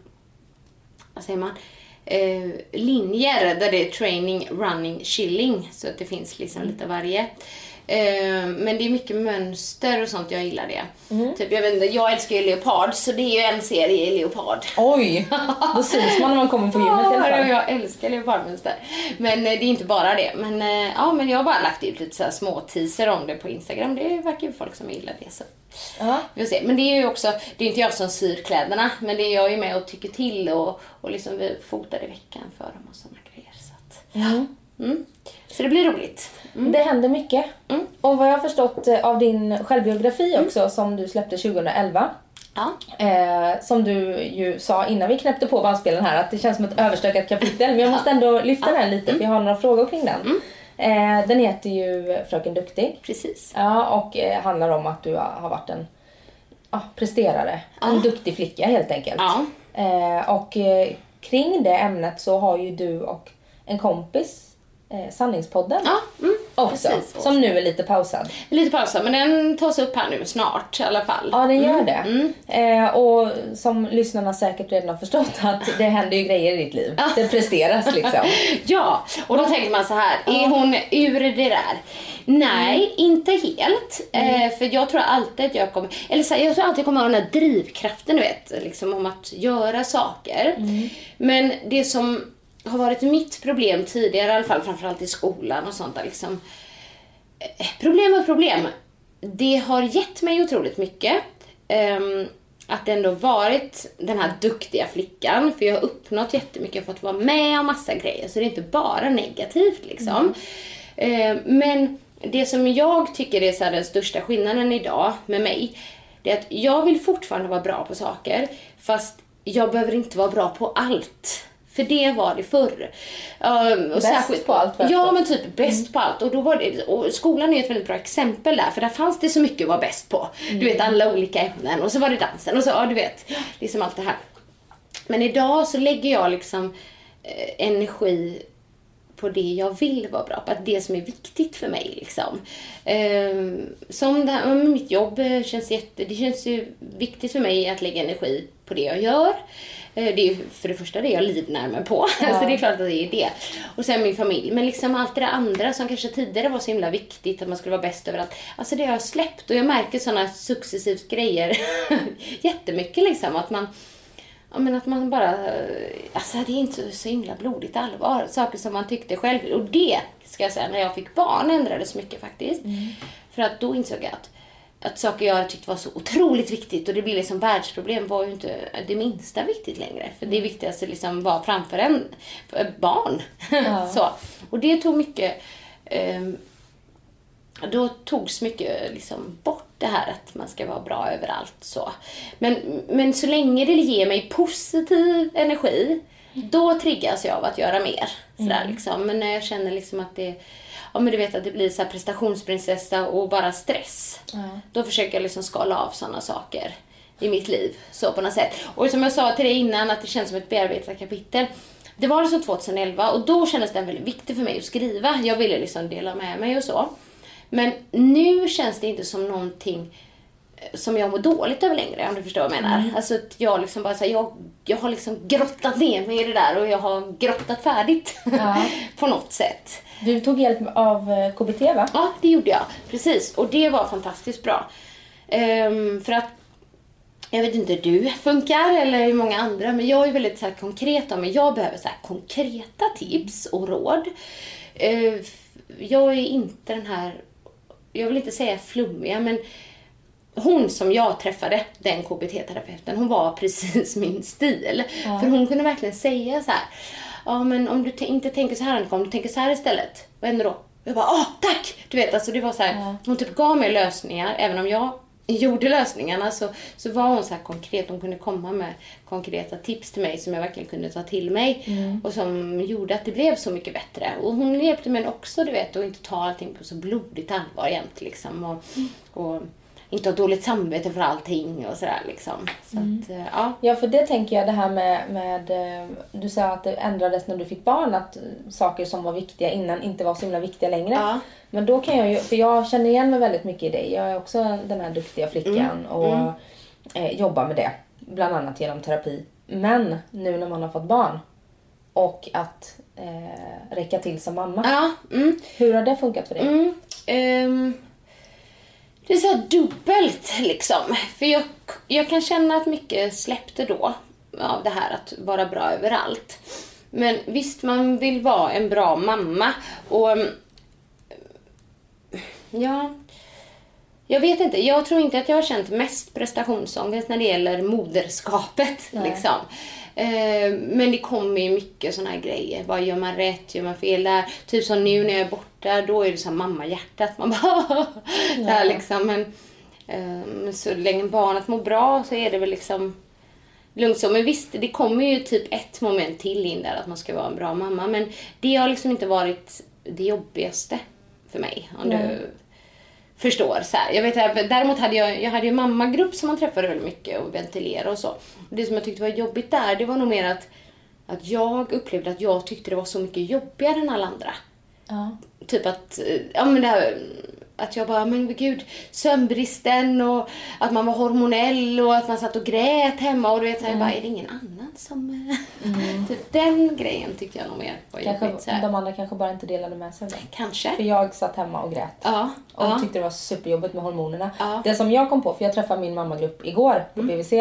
vad säger man, eh, linjer där det är training, running, chilling. Så att det finns liksom lite av varje. Eh, men det är mycket mönster och sånt, jag gillar det. Typ, jag, vet inte, jag älskar ju leopard, så det är ju en serie i leopard.
Oj! Då syns man när man kommer på gymmet i alla
Ja,
fall.
jag älskar leopardmönster. Men eh, det är inte bara det. Men, eh, ja, men jag har bara lagt ut lite så små teaser om det på Instagram. Det verkar ju folk som gillar det. Så.
Ja.
Vi får se. Men det är ju också, det är inte jag som syr kläderna. Men det är jag ju med och tycker till och, och liksom vi fotar i veckan för dem och sådana grejer. Så, att, mm. så det blir roligt.
Det händer mycket.
Mm.
Och vad jag har förstått eh, av din självbiografi också som du släppte 2011.
Ja.
Eh, som du ju sa innan vi knäppte på bandspelen här att det känns som ett överstökat kapitel. Men jag måste ändå lyfta den lite för jag har några frågor kring den.
Mm.
Eh, den heter ju Fröken Duktig.
Precis.
Ja, och eh, handlar om att du har varit en ja, presterare. En duktig flicka helt enkelt.
Ja.
Eh, och eh, kring det ämnet så har ju du och en kompis eh, Sanningspodden
Ja, mm,
också.
precis.
Som nu är lite pausad.
Lite pausa, men den tas upp här nu snart i alla fall.
Ja, den gör
Mm,
det. Eh, och som lyssnarna säkert redan har förstått att det händer ju grejer i ditt liv. Det presteras liksom.
Ja, och då tänker man så här, är hon ur det där? Nej, inte helt. Eh, för jag tror alltid att jag kommer, eller så här, jag tror alltid jag kommer ha den här drivkraften, du vet, liksom om att göra saker. Men det som har varit mitt problem tidigare, i alla fall framförallt i skolan och sånt där, liksom, eh, problem och problem. Det har gett mig otroligt mycket. Ehm, att ändå varit den här duktiga flickan, för jag har uppnått jättemycket, jag har fått vara med om massa grejer, så det är inte bara negativt liksom. Ehm, men det som jag tycker är så den största skillnaden idag med mig, det är att jag vill fortfarande vara bra på saker, fast jag behöver inte vara bra på allt. För det var det förr. Um, och
Bäst på allt, Mm.
Ja, men typ bäst på allt. Och, då var det, och skolan är ett väldigt bra exempel där, för där fanns det så mycket att vara bäst på. Du vet, alla olika ämnen och så var det dansen och så, ja du vet, liksom allt det här. Men idag så lägger jag liksom eh, energi på det jag vill vara bra på. Att det som är viktigt för mig liksom. Ehm, som det här med mitt jobb känns jätte, det känns ju viktigt för mig att lägga energi på det jag gör. Eh, Det är ju för det första det jag livnär mig på. så det är klart att det är det. Och sen min familj. Men liksom allt det andra som kanske tidigare var så himla viktigt, att man skulle vara bäst överallt. Alltså det har jag släppt och jag märker sådana successivt grejer jättemycket liksom. Att man, ja, men att man bara, alltså det är inte så himla blodigt allvar. Saker som man tyckte själv. Och det, ska jag säga, när jag fick barn ändrades mycket faktiskt. För att då insåg jag att att saker jag tyckte var så otroligt viktigt och det blir liksom världsproblem var ju inte det minsta viktigt längre. För det viktigaste liksom var framför en barn. så. Och det tog mycket, ehm, då togs mycket liksom bort det här att man ska vara bra överallt. Så. Men, men så länge det ger mig positiv energi, då triggas jag av att göra mer. Sådär, liksom. Men när jag känner liksom att det Ja men du vet att det blir så prestationsprinsessa och bara stress. Då försöker jag liksom skala av sådana saker i mitt liv. Så på något sätt. Och som jag sa till dig innan att det känns som ett bearbetat kapitel. Det var liksom 2011 och då kändes den väldigt viktig för mig att skriva. Jag ville liksom dela med mig och så. Men nu känns det inte som någonting eh, som jag mår dåligt över längre om du förstår vad jag menar. Alltså att jag liksom bara så här, jag, jag har liksom grottat ner mig i det där och jag har grottat färdigt. på något sätt.
Du tog hjälp av eh, KBT va?
Ja, det gjorde jag. Precis. Och det var fantastiskt bra. Ehm, för att jag vet inte hur du funkar eller hur många andra, men jag är väldigt så här konkret om jag behöver så här konkreta tips och råd. Ehm, jag är inte den här, jag vill inte säga flummiga, men hon som jag träffade, den KBT-terapeuten, hon var precis min stil. För hon kunde verkligen säga så här, ja men om du inte tänker så här Annika, om du tänker så här istället, vad händer då? Jag bara, åh tack! Du vet, alltså det var så här, hon typ gav mig lösningar, även om jag gjorde lösningarna så, så var hon så här konkret, hon kunde komma med konkreta tips till mig som jag verkligen kunde ta till mig och som gjorde att det blev så mycket bättre. Och hon hjälpte mig också, du vet, att inte ta allting på så blodigt allvar jämt liksom. Och, och inte ha dåligt samvete för allting och sådär liksom. Så att, eh, ja.
Ja, för det tänker jag det här med, med eh, du sa att det ändrades när du fick barn, att eh, saker som var viktiga innan inte var så himla viktiga längre.
Ja.
Men då kan jag ju, för jag känner igen mig väldigt mycket i dig. Jag är också den här duktiga flickan och Eh, jobbar med det. Bland annat genom terapi. Men nu när man har fått barn och att eh, räcka till som mamma.
Ja, mm.
Hur har det funkat för dig?
Mm, ehm, det är så dubbelt liksom. För jag, jag kan känna att mycket släppte då av det här att vara bra överallt. Men visst, man vill vara en bra mamma och mm, ja, jag vet inte. Jag tror inte att jag har känt mest prestationsångest när det gäller moderskapet. Liksom. Eh, men det kommer ju mycket såna här grejer. Vad gör man rätt? Gör man fel där? Typ som nu när jag är borta, då är det så här mammahjärtat. Man bara det här liksom. Men eh, så länge barnet mår bra så är det väl liksom lugnt så. Men visst, det kommer ju typ ett moment till in där att man ska vara en bra mamma. Men det har liksom inte varit det jobbigaste för mig. Om du förstår. Så här. Jag vet, däremot hade jag, jag hade ju en mammagrupp som man träffade väldigt mycket och ventilera och så. Det som jag tyckte var jobbigt där, det var nog mer att, att jag upplevde att jag tyckte det var så mycket jobbigare än alla andra.
Ja.
Typ att, eh, ja men det här, att jag bara, men gud, sömnbristen och att man var hormonell och att man satt och grät hemma och du vet så här, jag bara, är det ingen annan som... eh, typ den grejen tyckte jag nog mer var jobbigt. Så
Kanske,
här.
de andra kanske bara inte delade med sig av det.
Kanske.
För jag satt hemma och grät.
Ja.
Och
ja.
tyckte det var superjobbigt med hormonerna.
Ja. Mm.
Det som jag kom på, för jag träffade min mammagrupp igår på BVC.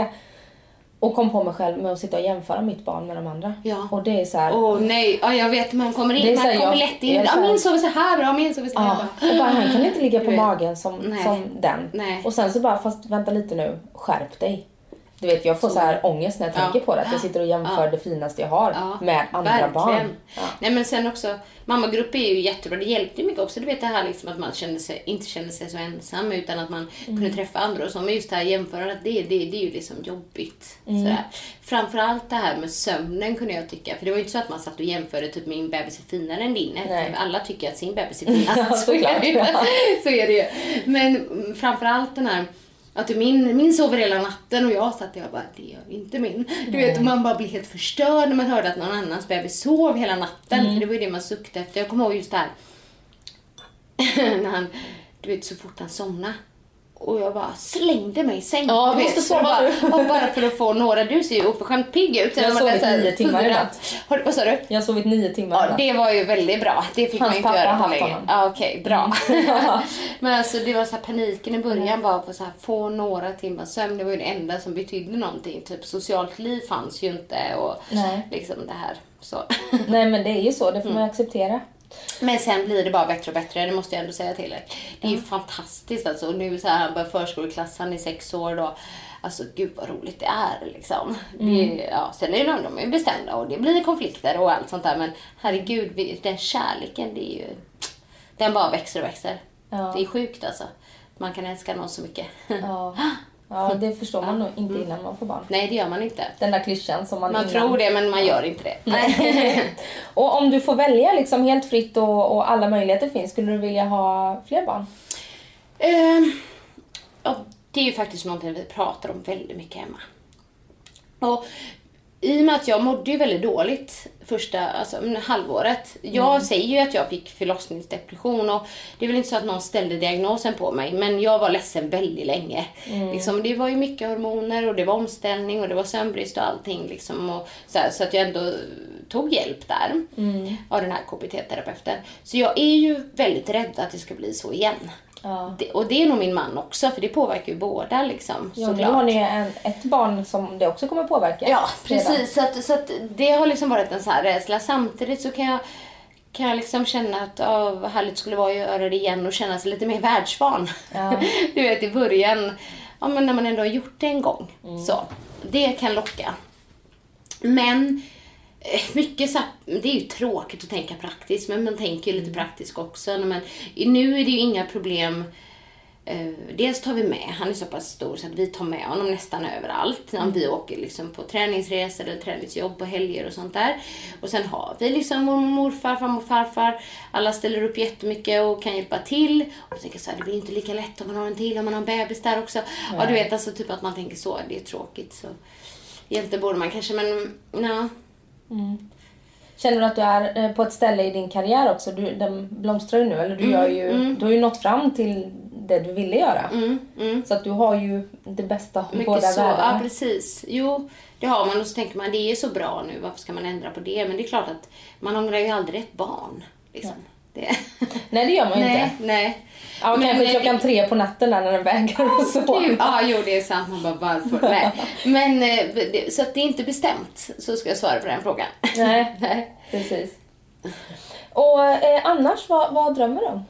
Och kom på mig själv med att sitta och jämföra mitt barn med de andra.
Ja.
Och det är så här.
Åh nej, ja, jag vet man kommer in, man kommer
jag-
lätt in. Ja,
här-
min sover så här bra, min sover så här
Ja,
bra.
och bara, han kan inte ligga på magen som,
Nej.
som den.
Nej.
Och sen så bara, fast vänta lite nu, skärp dig. Du vet, jag får så, här ångest när jag
Ja.
tänker på det. Att jag sitter och jämför det finaste jag har med andra
verkligen.
barn.
Nej men sen också, mammagrupp är ju jättebra. Det hjälpte mycket också. Du vet det här liksom att man kände sig, inte kände sig så ensam utan att man
Mm.
kunde träffa andra och så. Men just det här jämförandet, det, det, det är ju liksom jobbigt.
Mm.
Sådär. Framförallt det här med sömnen kunde jag tycka. För det var ju inte så att man satt och jämförde typ min bebis är finare än din. Alla tycker att sin bebis är finast.
Ja,
så, är det ju. Men framförallt den här Att min, min sover hela natten och jag satt där och bara, det gör inte min. Du vet, man bara blir helt förstörd när man hörde att någon annans bebis sov hela natten. För det var ju det man suktade efter. Jag kommer ihåg just det här. när han, du vet så fort han somnade. Och jag bara slängde mig i sängen.
Ja,
du
måste sova
bara,
nu.
och bara för att få några, du ser ju oförskämt pigg ut.
Jag har sovit
så här
nio timmar i natt.
Har du- Vad sa du?
Jag har sovit nio timmar
Ja, det var ju väldigt bra. Det fick
Hans
man ju inte
pappa
göra på länge. Ja, Okej, bra. Men alltså det var så här paniken i början bara för så här, få några timmar sömn. Det var ju det enda som betydde någonting. Typ socialt liv fanns ju inte och
Nej.
liksom det här. Så.
Nej men det är ju så, det får
Mm.
man acceptera.
Men sen blir det bara bättre och bättre, det måste jag ändå säga till er. Det är ju fantastiskt alltså. Och nu så här, han börjar förskoleklass, han är sex år då. Alltså gud vad roligt det är liksom. Det, ja, sen är de, de är bestämda och det blir konflikter och allt sånt där. Men herregud, den kärleken det är ju... Den bara växer och växer.
Ja.
Det är sjukt alltså. Man kan älska någon så mycket.
Ja. ja, det förstår man nog inte innan man får barn.
Nej, det gör man inte.
Den där klyschan som man
Man
innan...
tror det, men man gör inte det.
Och om du får välja liksom helt fritt och, och alla möjligheter finns, skulle du vilja ha fler barn?
Ja, det är ju faktiskt någonting vi pratar om väldigt mycket hemma. Och i och med att jag mådde ju väldigt dåligt första alltså, halvåret. Jag säger ju att jag fick förlossningsdepression och det är väl inte så att någon ställde diagnosen på mig men jag var ledsen väldigt länge. Liksom, det var ju mycket hormoner och det var omställning och det var sömnbrist och allting. Liksom, och så, här, så att jag ändå tog hjälp där av den här KBT-terapeuten. Så jag är ju väldigt rädd att det ska bli så igen.
Ja.
Det, och det är nog min man också, för det påverkar ju båda liksom.
Ja, nu har ni en, ett barn som det också kommer påverka.
Ja, precis. Så, att, så att det har liksom varit en sån här rädsla. Samtidigt så kan jag, kan jag liksom känna att ja, vad härligt skulle vara att göra det igen och känna sig lite mer världsvan.
Ja.
Du vet i början, ja, men när man ändå har gjort det en gång.
Mm.
Så, det kan locka. Men mycket så det är ju tråkigt att tänka praktiskt, men man tänker ju lite praktiskt också. Men nu är det ju inga problem. Eh, dels tar vi med, han är så pass stor så att vi tar med honom nästan överallt. När vi åker liksom på träningsresor eller träningsjobb på helger och sånt där. Och sen har vi liksom mormor, morfar, farmor, farfar. Alla ställer upp jättemycket och kan hjälpa till. Och tänker så här, det blir inte lika lätt om man har en till, om man har en bebis där också. Ja, du vet alltså typ att man tänker så, det är tråkigt. Så egentligen borde man kanske, men ja.
Känner du att du är eh, på ett ställe i din karriär också? Du, den blomstrar ju nu, eller du, gör ju, du har ju nått fram till det du ville göra. Så att du har ju det bästa av båda
så, ja
världarna.
precis. Jo, det har man och så tänker man det är så bra nu, varför ska man ändra på det? Men det är klart att man ångrar ju aldrig ett barn. Liksom. Det.
Nej, det gör man ju
nej,
inte.
nej.
Ja,
Men-
kanske
men-
klockan tre på natten när den väger och så.
Ja, jo det är sant. Man bara varför? Nej. Men eh, så att det är inte bestämt, så ska jag svara på den frågan.
Nej,
nej.
precis. Och eh, annars, vad, vad drömmer du om?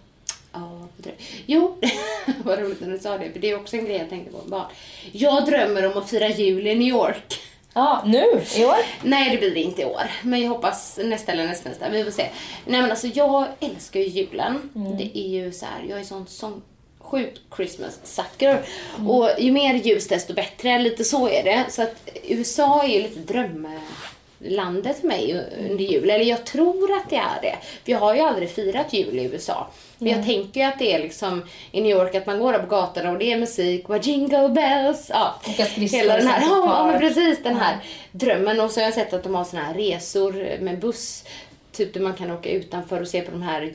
Ja, vad dröm- Jo, vad roligt när du sa det, för det är också en grej jag tänkte på. Barn. Jag drömmer om att fira jul i New York.
Ja, nu i år?
Nej, det blir det inte i år. Men jag hoppas nästa eller nästa, nästa. Vi får se. Nej, men alltså jag älskar ju julen. Det är ju så här, jag är sån, sån sjukt Christmas sucker. Och ju mer ljus desto bättre. Lite så är det. Så att USA är ju lite drömlandet för mig under jul. Eller jag tror att det är det. För jag har ju aldrig firat jul i USA. Men jag tänker ju att det är liksom i New York att man går där på gatorna och det är musik och jingle bells. Ja, hela den här, ja men precis den här drömmen. Och så har jag sett att de har såna här resor med buss. Typ där man kan åka utanför och se på de här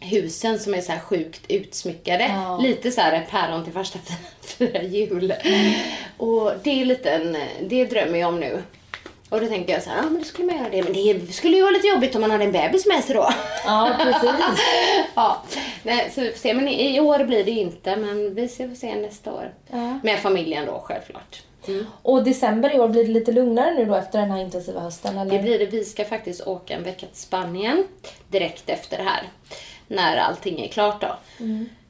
husen som är så här sjukt utsmyckade.
Ja.
Lite så här päron till första fyra jul. Och det är lite en, det drömmer jag om nu. Och då tänker jag så här, ja men då skulle man göra det. Men det skulle ju vara lite jobbigt om man hade en bebis med sig då.
Ja, precis.
ja, nej, så vi får se. Men i, i år blir det inte, men vi ser, får se nästa år.
Ja.
Med familjen då, självklart.
Och december i år, blir det lite lugnare nu då efter den här intensiva hösten? Eller?
Det blir det. Vi ska faktiskt åka en vecka till Spanien direkt efter det här. När allting är klart då.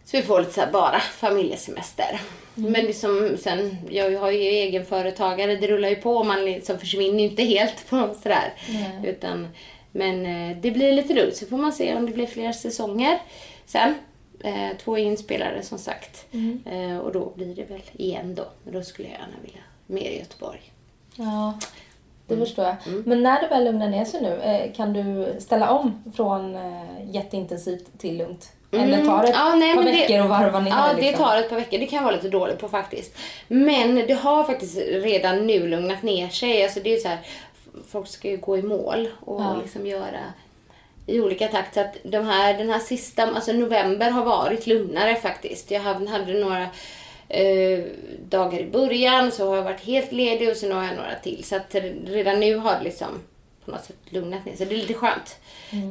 Så vi får lite så här bara familjesemester. Men liksom, sen, jag har ju egenföretagare, det rullar ju på. Man liksom försvinner ju inte helt på sådär.
Nej.
Utan, men eh, det blir lite roligt. Så får man se om det blir fler säsonger sen. Eh, två inspelare som sagt. Eh, och då blir det väl igen då. Men då skulle jag gärna vilja mer i Göteborg.
Ja. det förstår jag. Men när det väl lugnar ner sig nu, eh, kan du ställa om från jätteintensivt till lugnt? Eller tar det ett
Ja, nej,
par
men det-
veckor att varva ner?
Ja, det
liksom?
tar ett par veckor. Det kan jag vara lite dålig på faktiskt. Men det har faktiskt redan nu lugnat ner sig. Alltså det är så här, folk ska ju gå i mål och
Ja.
liksom göra i olika takt. Så att de här, den här sista, alltså november har varit lugnare faktiskt. Jag hade, hade några eh, dagar i början, så har jag varit helt ledig och sen har jag några till. Så att redan nu har det liksom på något sätt lugnat ner sig. Det är lite skönt.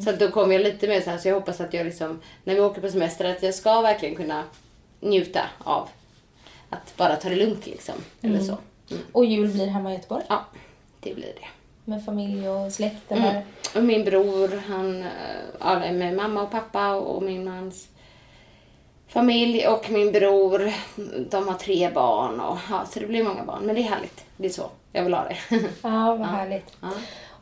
Så att då kommer jag lite mer så här, så jag hoppas att jag liksom, när vi åker på semester, att jag ska verkligen kunna njuta av att bara ta det lugnt liksom. Eller så. Mm.
Och jul blir hemma i Göteborg?
Ja, det blir det.
Med familj och släkt eller?
Mm. Min bror, han ja, med mamma och pappa och min mans familj och min bror. De har tre barn och ja, så det blir många barn. Men det är härligt. Det är så jag vill ha det.
Ja, vad härligt.
Ja.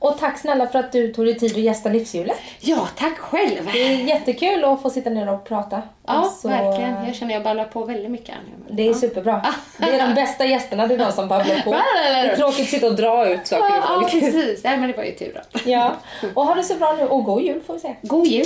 Och tack snälla för att du tog dig tid att gästa Livshjulet.
ja, tack själv.
Det är jättekul att få sitta ner och prata.
Ja,
Och så,
verkligen. Jag känner jag ballar på väldigt mycket nu.
Det är superbra. Det är de bästa gästerna, det är de som babblar på. Det är tråkigt att sitta och dra ut saker ur
Ja,
folk.
precis. Nej, men det var ju tur då.
Ja, och ha det så bra nu och god jul får vi säga.
God jul.